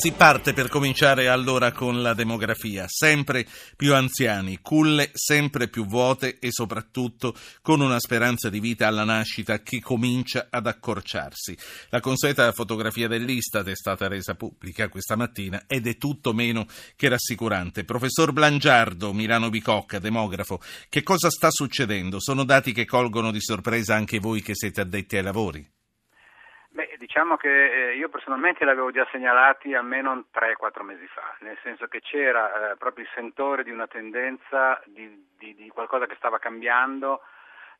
Si parte per cominciare allora con la demografia, sempre più anziani, culle sempre più vuote e soprattutto con una speranza di vita alla nascita che comincia ad accorciarsi. La consueta fotografia dell'Istat è stata resa pubblica questa mattina ed è tutto meno che rassicurante. Professor Blangiardo, Milano Bicocca, demografo, che cosa sta succedendo? Sono dati che colgono di sorpresa anche voi che siete addetti ai lavori? Diciamo che eh, io personalmente l'avevo già segnalati almeno 3-4 mesi fa, nel senso che c'era eh, proprio il sentore di una tendenza di, di, di qualcosa che stava cambiando,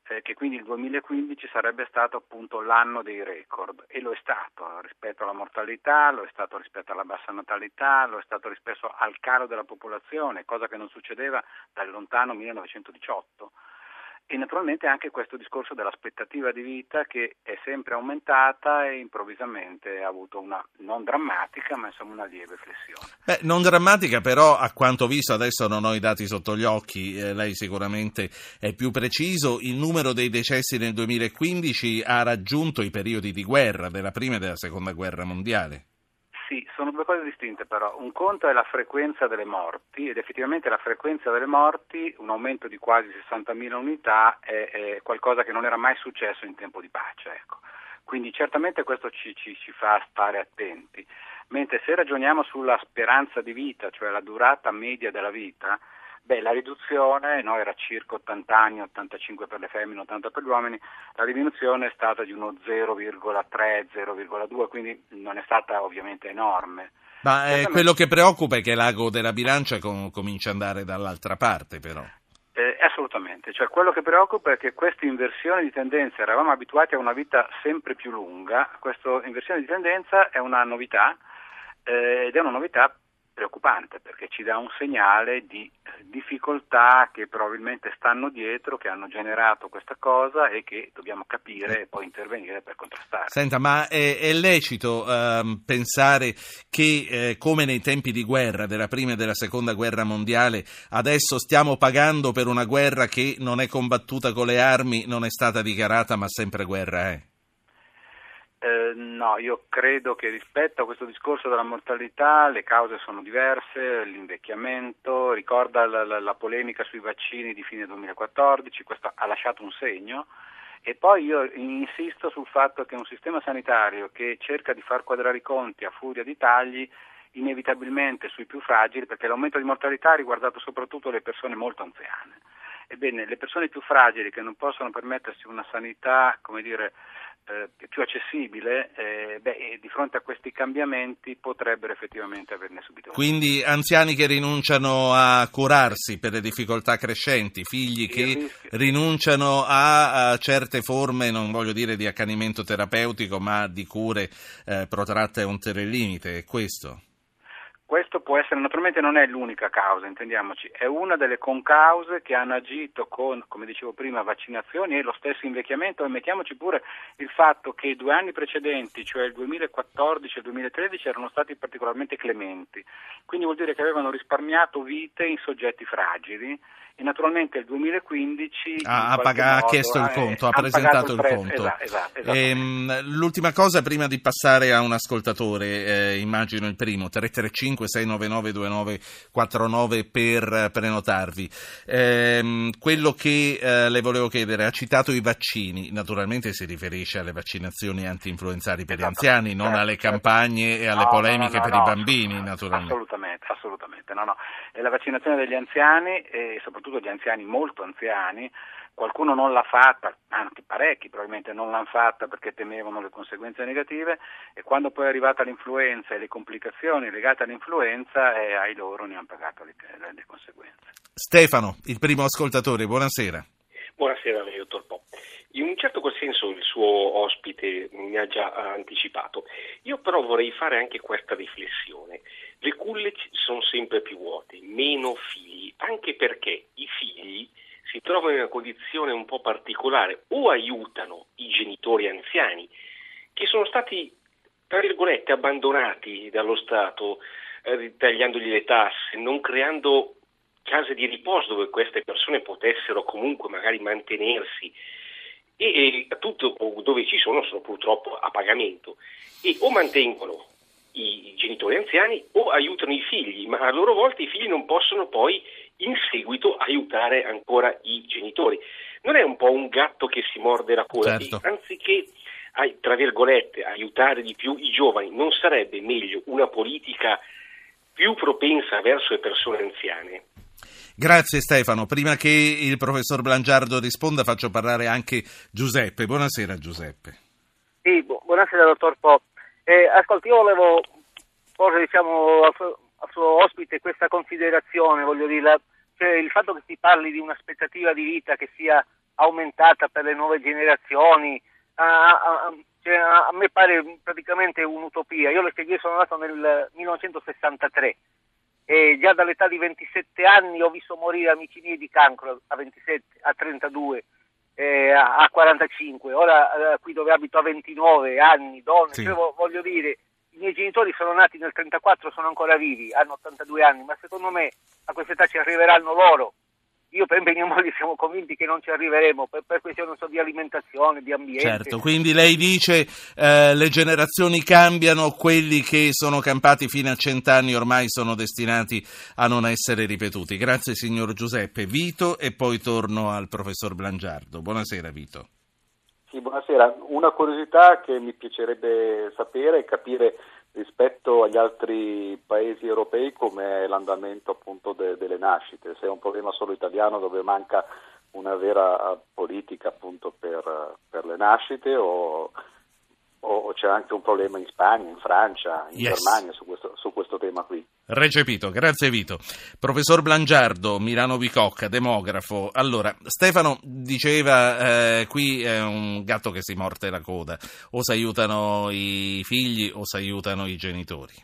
eh, che quindi il 2015 sarebbe stato appunto l'anno dei record. E lo è stato rispetto alla mortalità, lo è stato rispetto alla bassa natalità, lo è stato rispetto al calo della popolazione, cosa che non succedeva dal lontano 1918 e naturalmente anche questo discorso dell'aspettativa di vita che è sempre aumentata e improvvisamente ha avuto una non drammatica ma insomma una lieve flessione. Beh, non drammatica però a quanto visto adesso non ho i dati sotto gli occhi, eh, lei sicuramente è più preciso, il numero dei decessi nel 2015 ha raggiunto i periodi di guerra della prima e della seconda guerra mondiale. Sono due cose distinte però. Un conto è la frequenza delle morti ed effettivamente la frequenza delle morti, un aumento di quasi 60.000 unità, è, è qualcosa che non era mai successo in tempo di pace. Ecco. Quindi certamente questo ci, ci, ci fa stare attenti. Mentre se ragioniamo sulla speranza di vita, cioè la durata media della vita, Beh, la riduzione no, era circa 80 anni, 85 per le femmine, 80 per gli uomini, la diminuzione è stata di uno 0,3-0,2, quindi non è stata ovviamente enorme. Ma eh, quello che preoccupa è che l'ago della bilancia com- comincia ad andare dall'altra parte però. Eh, assolutamente, cioè quello che preoccupa è che questa inversione di tendenza, eravamo abituati a una vita sempre più lunga, questa inversione di tendenza è una novità eh, ed è una novità preoccupante perché ci dà un segnale di eh, difficoltà che probabilmente stanno dietro, che hanno generato questa cosa e che dobbiamo capire e poi intervenire per contrastare. Senta, ma è, è lecito uh, pensare che eh, come nei tempi di guerra, della prima e della seconda guerra mondiale, adesso stiamo pagando per una guerra che non è combattuta con le armi, non è stata dichiarata, ma sempre guerra è? Eh, no, io credo che rispetto a questo discorso della mortalità le cause sono diverse, l'invecchiamento, ricorda la, la, la polemica sui vaccini di fine 2014, questo ha lasciato un segno e poi io insisto sul fatto che un sistema sanitario che cerca di far quadrare i conti a furia di tagli inevitabilmente sui più fragili, perché l'aumento di mortalità ha riguardato soprattutto le persone molto anziane. Ebbene, le persone più fragili che non possono permettersi una sanità, come dire, eh, più accessibile, eh, beh, di fronte a questi cambiamenti potrebbero effettivamente averne subito. Quindi anziani che rinunciano a curarsi per le difficoltà crescenti, figli che rinunciano a, a, certe forme, non voglio dire di accanimento terapeutico, ma di cure eh, protratte a un limite, è questo? Questo può essere, naturalmente non è l'unica causa, intendiamoci, è una delle concause che hanno agito con, come dicevo prima, vaccinazioni e lo stesso invecchiamento. E mettiamoci pure il fatto che i due anni precedenti, cioè il 2014 e il 2013, erano stati particolarmente clementi, quindi vuol dire che avevano risparmiato vite in soggetti fragili. E naturalmente il 2015 ah, ha, pag- ha chiesto il conto, ha, ha presentato il, il conto. Esatto, esatto, ehm, l'ultima cosa prima di passare a un ascoltatore, eh, immagino il primo, 335 699 2949 per prenotarvi. Ehm, quello che eh, le volevo chiedere, ha citato i vaccini, naturalmente si riferisce alle vaccinazioni anti-influenzali per esatto, gli anziani, non certo, alle certo. campagne e alle no, polemiche no, no, per i bambini, naturalmente. Assolutamente, assolutamente. No, no. La vaccinazione degli anziani e soprattutto soprattutto gli anziani molto anziani, qualcuno non l'ha fatta, anzi parecchi probabilmente non l'hanno fatta perché temevano le conseguenze negative e quando poi è arrivata l'influenza e le complicazioni legate all'influenza, eh, ai loro ne hanno pagato le, le conseguenze. Stefano, il primo ascoltatore, buonasera. Buonasera a lei, dottor Po. In un certo qual senso il suo ospite mi ha già anticipato. Io però vorrei fare anche questa riflessione. Le culle sono sempre più vuote, meno figli, anche perché i figli si trovano in una condizione un po' particolare, o aiutano i genitori anziani, che sono stati, tra virgolette, abbandonati dallo Stato, eh, tagliandogli le tasse, non creando case di riposo dove queste persone potessero comunque magari mantenersi. E, e tutto dove ci sono sono purtroppo a pagamento. E o mantengono i genitori anziani o aiutano i figli, ma a loro volta i figli non possono poi in seguito aiutare ancora i genitori. Non è un po' un gatto che si morde la coda, certo. anziché tra virgolette aiutare di più i giovani, non sarebbe meglio una politica più propensa verso le persone anziane? Grazie Stefano. Prima che il professor Blangiardo risponda faccio parlare anche Giuseppe. Buonasera Giuseppe. Sì, bu- buonasera dottor Po. Eh, ascolti, io volevo porre diciamo, al, suo, al, suo, ospite questa considerazione, voglio dire, cioè, il fatto che si parli di un'aspettativa di vita che sia aumentata per le nuove generazioni, a, a, cioè, a me pare praticamente un'utopia. Io, io sono nato nel 1963 e già dall'età di 27 anni ho visto morire amici miei di cancro a 27, a 32, eh, a 45, ora eh, qui dove abito a 29 anni, donne, sì. cioè, voglio dire, i miei genitori sono nati nel 34, sono ancora vivi, hanno 82 anni, ma secondo me a questa età ci arriveranno loro io per mia moglie siamo convinti che non ci arriveremo per, per questioni so, di alimentazione, di ambiente. Certo, quindi lei dice eh, le generazioni cambiano, quelli che sono campati fino a cent'anni ormai sono destinati a non essere ripetuti. Grazie signor Giuseppe. Vito e poi torno al professor Blangiardo. Buonasera Vito. Sì, buonasera. Una curiosità che mi piacerebbe sapere è capire rispetto agli altri paesi europei come è l'andamento appunto de, delle nascite, se è un problema solo italiano dove manca una vera politica appunto per, per le nascite o o c'è anche un problema in Spagna, in Francia, in yes. Germania su questo, su questo, tema qui. Recepito, grazie Vito. Professor Blangiardo, Milano Bicocca, demografo. Allora, Stefano diceva eh, qui è un gatto che si morte la coda, o si aiutano i figli o si aiutano i genitori.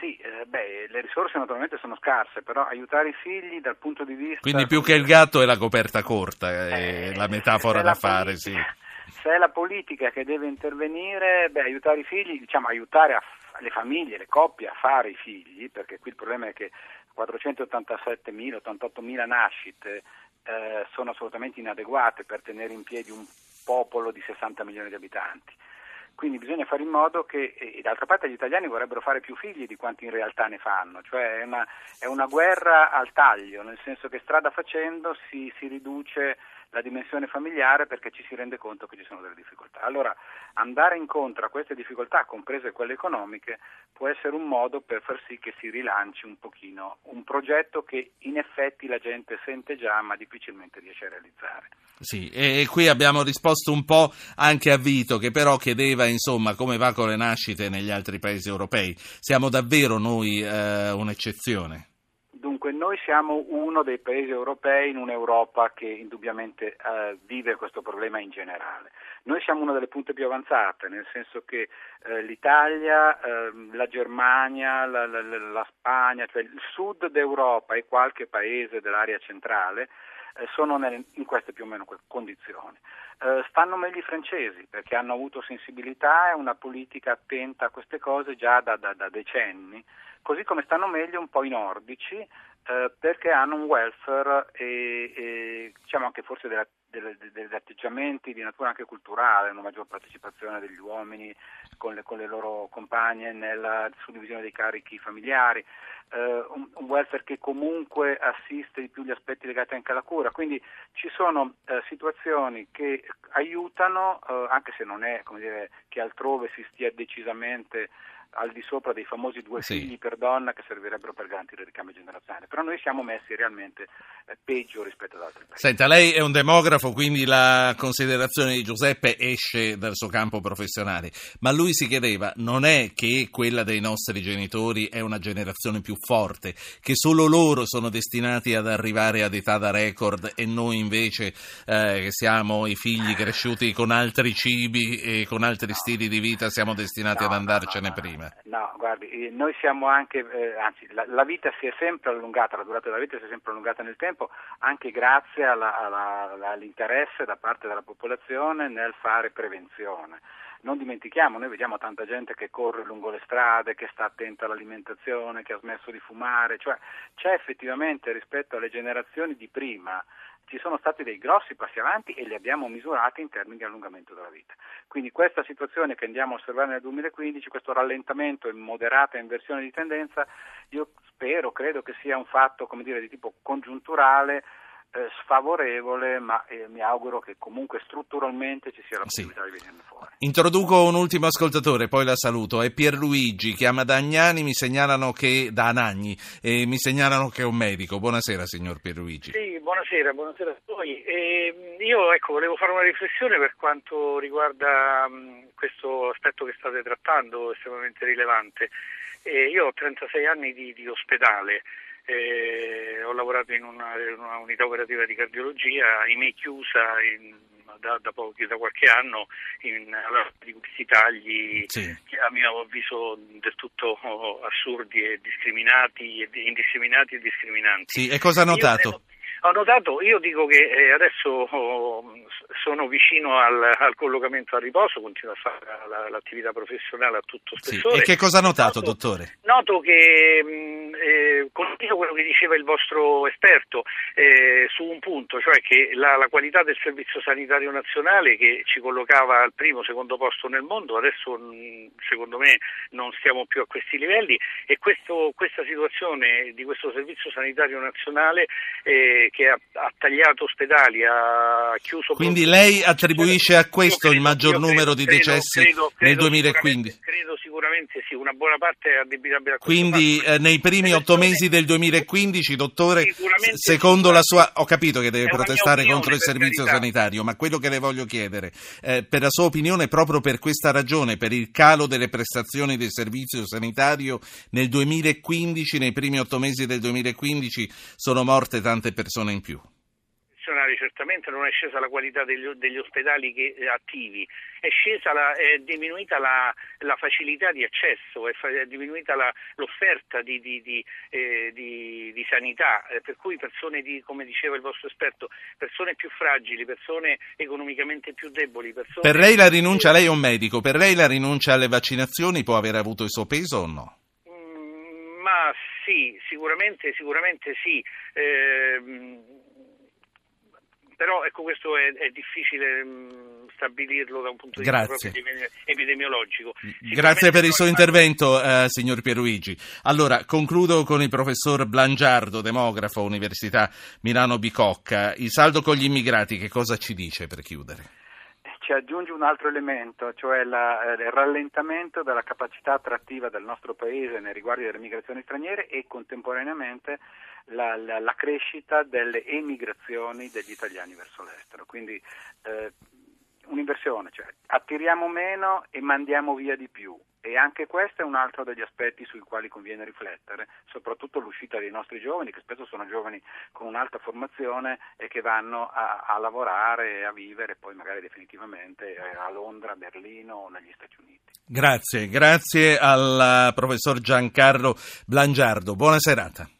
Sì, eh, beh, le risorse naturalmente sono scarse, però aiutare i figli dal punto di vista... Quindi più che il gatto è la coperta corta, è eh, la metafora da fare, sì se è la politica che deve intervenire, beh, aiutare i figli, diciamo aiutare a, le famiglie, le coppie a fare i figli, perché qui il problema è che 487.000, 88.000 nascite eh, sono assolutamente inadeguate per tenere in piedi un popolo di 60 milioni di abitanti. Quindi bisogna fare in modo che, e d'altra parte gli italiani vorrebbero fare più figli di quanti in realtà ne fanno, cioè è una, è una guerra al taglio, nel senso che strada facendo si, si riduce la dimensione familiare perché ci si rende conto che ci sono delle difficoltà. Allora andare incontro a queste difficoltà, comprese quelle economiche, può essere un modo per far sì che si rilanci un pochino un progetto che in effetti la gente sente già ma difficilmente riesce a realizzare. Sì, e qui abbiamo risposto un po' anche a Vito che però chiedeva insomma come va con le nascite negli altri paesi europei. Siamo davvero noi eh, un'eccezione? Dunque noi siamo uno dei paesi europei in un'Europa che indubbiamente eh, vive questo problema in generale. Noi siamo una delle punte più avanzate, nel senso che eh, l'Italia, eh, la Germania, la, la, la, Spagna, cioè il sud d'Europa e qualche paese dell'area centrale eh, sono nel, in queste più o meno condizioni. Eh, stanno meglio i francesi perché hanno avuto sensibilità e una politica attenta a queste cose già da, da, da decenni così come stanno meglio un po' i nordici eh, perché hanno un welfare e, e diciamo anche forse della, delle, degli atteggiamenti di natura anche culturale, una maggior partecipazione degli uomini con le, con le loro compagne nella suddivisione dei carichi familiari, eh, un, un, welfare che comunque assiste di più gli aspetti legati anche alla cura, quindi ci sono eh, situazioni che aiutano, eh, anche se non è come dire, che altrove si stia decisamente al di sopra dei famosi due sì. figli per donna che servirebbero per garantire il ricambio generazionale, però noi siamo messi realmente eh, peggio rispetto ad altri paesi. Senta, lei è un demografo, quindi la considerazione di Giuseppe esce dal suo campo professionale, ma lui si chiedeva, non è che quella dei nostri genitori è una generazione più forte, che solo loro sono destinati ad arrivare ad età da record e noi invece eh, che siamo i figli cresciuti con altri cibi e con altri stili di vita siamo destinati no, ad andarcene no, no, prima? Prima. No, guardi, eh, noi siamo anche, eh, anzi la, la, vita si è sempre allungata, la durata della vita si è sempre allungata nel tempo, anche grazie alla, alla, all'interesse da parte della popolazione nel fare prevenzione. Non dimentichiamo, noi vediamo tanta gente che corre lungo le strade, che sta attenta all'alimentazione, che ha smesso di fumare, cioè c'è effettivamente rispetto alle generazioni di prima ci sono stati dei grossi passi avanti e li abbiamo misurati in termini di allungamento della vita. Quindi questa situazione che andiamo a osservare nel 2015, questo rallentamento e moderata inversione di tendenza, io spero, credo che sia un fatto dire, di tipo congiunturale eh, sfavorevole, ma eh, mi auguro che comunque strutturalmente ci sia la possibilità sì. di venirne fuori. Introduco un ultimo ascoltatore, poi la saluto. È Pierluigi, chiama da Agnani, mi segnalano che da Anagni, e mi segnalano che è un medico. Buonasera, signor Pierluigi. Sì, buonasera, buonasera a voi. Eh, io ecco, volevo fare una riflessione per quanto riguarda mh, questo aspetto che state trattando, estremamente rilevante. io ho 36 anni di, di ospedale. Eh, ho lavorato in una, in una, unità operativa di cardiologia, ahimè chiusa in, da, da, pochi, da, qualche anno in, di questi tagli sì. a mio avviso del tutto assurdi e discriminati, e indiscriminati e discriminanti. Sì, e cosa ha notato? Ho notato, io dico che eh, adesso oh, sono vicino al, al, collocamento a riposo, continuo a fare la, l'attività professionale a tutto spessore. Sì. E che cosa ha notato, noto, dottore? Noto che mh, eh, condivido quello che diceva il vostro esperto eh, su un punto, cioè che la, la, qualità del servizio sanitario nazionale che ci collocava al primo, secondo posto nel mondo, adesso mh, secondo me non stiamo più a questi livelli e questo, questa situazione di questo servizio sanitario nazionale eh, che ha, ha, tagliato ospedali, ha chiuso... Quindi lei attribuisce a questo credo, il maggior numero di decessi credo, credo, nel 2015? Credo sicuramente sì, una buona parte è addebitabile a questo Quindi eh, nei primi otto mesi del 2015, dottore, secondo la sua... Ho capito che deve protestare contro il servizio carità. sanitario, ma quello che le voglio chiedere, eh, per la sua opinione, proprio per questa ragione, per il calo delle prestazioni del servizio sanitario nel 2015, nei primi otto mesi del 2015, sono morte tante persone persone in più certamente non è scesa la qualità degli, degli ospedali che, eh, attivi, è, la, è diminuita la, la, facilità di accesso, è, è diminuita la, l'offerta di, di, di, eh, di sanità, eh, per cui persone, come diceva il vostro esperto, persone più fragili, persone economicamente più deboli. Persone... Per lei la rinuncia, lei è un medico, per lei la rinuncia alle vaccinazioni può aver avuto il suo peso o no? Mm, sì, sicuramente, sicuramente sì. Eh, però ecco questo è, è difficile mh, stabilirlo da un punto di Grazie. vista epidemiologico. Grazie per il suo intervento, eh, signor Pierluigi. Allora, concludo con il professor Blangiardo, demografo, Università Milano Bicocca. Il saldo con gli immigrati, che cosa ci dice per chiudere? Ci aggiunge un altro elemento, cioè la, eh, il rallentamento della capacità attrattiva del nostro Paese nei riguardi delle migrazioni straniere e contemporaneamente la, la, la crescita delle emigrazioni degli italiani verso l'estero. Quindi eh, un'inversione, cioè attiriamo meno e mandiamo via di più. E anche questo è un altro degli aspetti sui quali conviene riflettere, soprattutto l'uscita dei nostri giovani, che spesso sono giovani con un'alta formazione e che vanno a, a lavorare e a vivere poi magari definitivamente eh, a Londra, Berlino o negli Stati Uniti. Grazie, grazie al professor Giancarlo Blangiardo. Buona serata.